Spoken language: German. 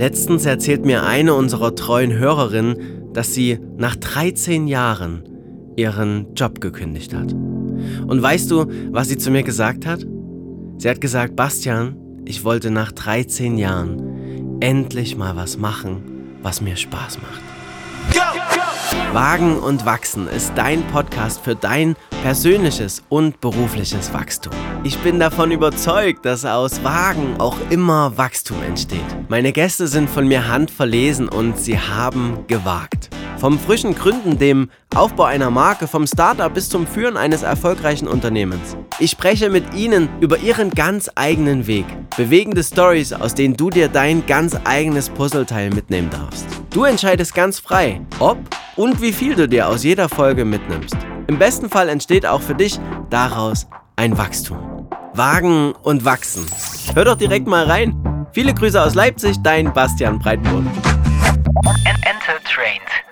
Letztens erzählt mir eine unserer treuen Hörerinnen, dass sie nach 13 Jahren ihren Job gekündigt hat. Und weißt du, was sie zu mir gesagt hat? Sie hat gesagt, Bastian, ich wollte nach 13 Jahren endlich mal was machen, was mir Spaß macht. Wagen und Wachsen ist dein Podcast für dein persönliches und berufliches Wachstum. Ich bin davon überzeugt, dass aus Wagen auch immer Wachstum entsteht. Meine Gäste sind von mir handverlesen und sie haben gewagt. Vom frischen Gründen, dem Aufbau einer Marke, vom Startup bis zum Führen eines erfolgreichen Unternehmens. Ich spreche mit Ihnen über Ihren ganz eigenen Weg. Bewegende Stories, aus denen du dir dein ganz eigenes Puzzleteil mitnehmen darfst. Du entscheidest ganz frei, ob und wie viel du dir aus jeder Folge mitnimmst. Im besten Fall entsteht auch für dich daraus ein Wachstum. Wagen und wachsen. Hör doch direkt mal rein. Viele Grüße aus Leipzig, dein Bastian Breitburt. Enter Trains.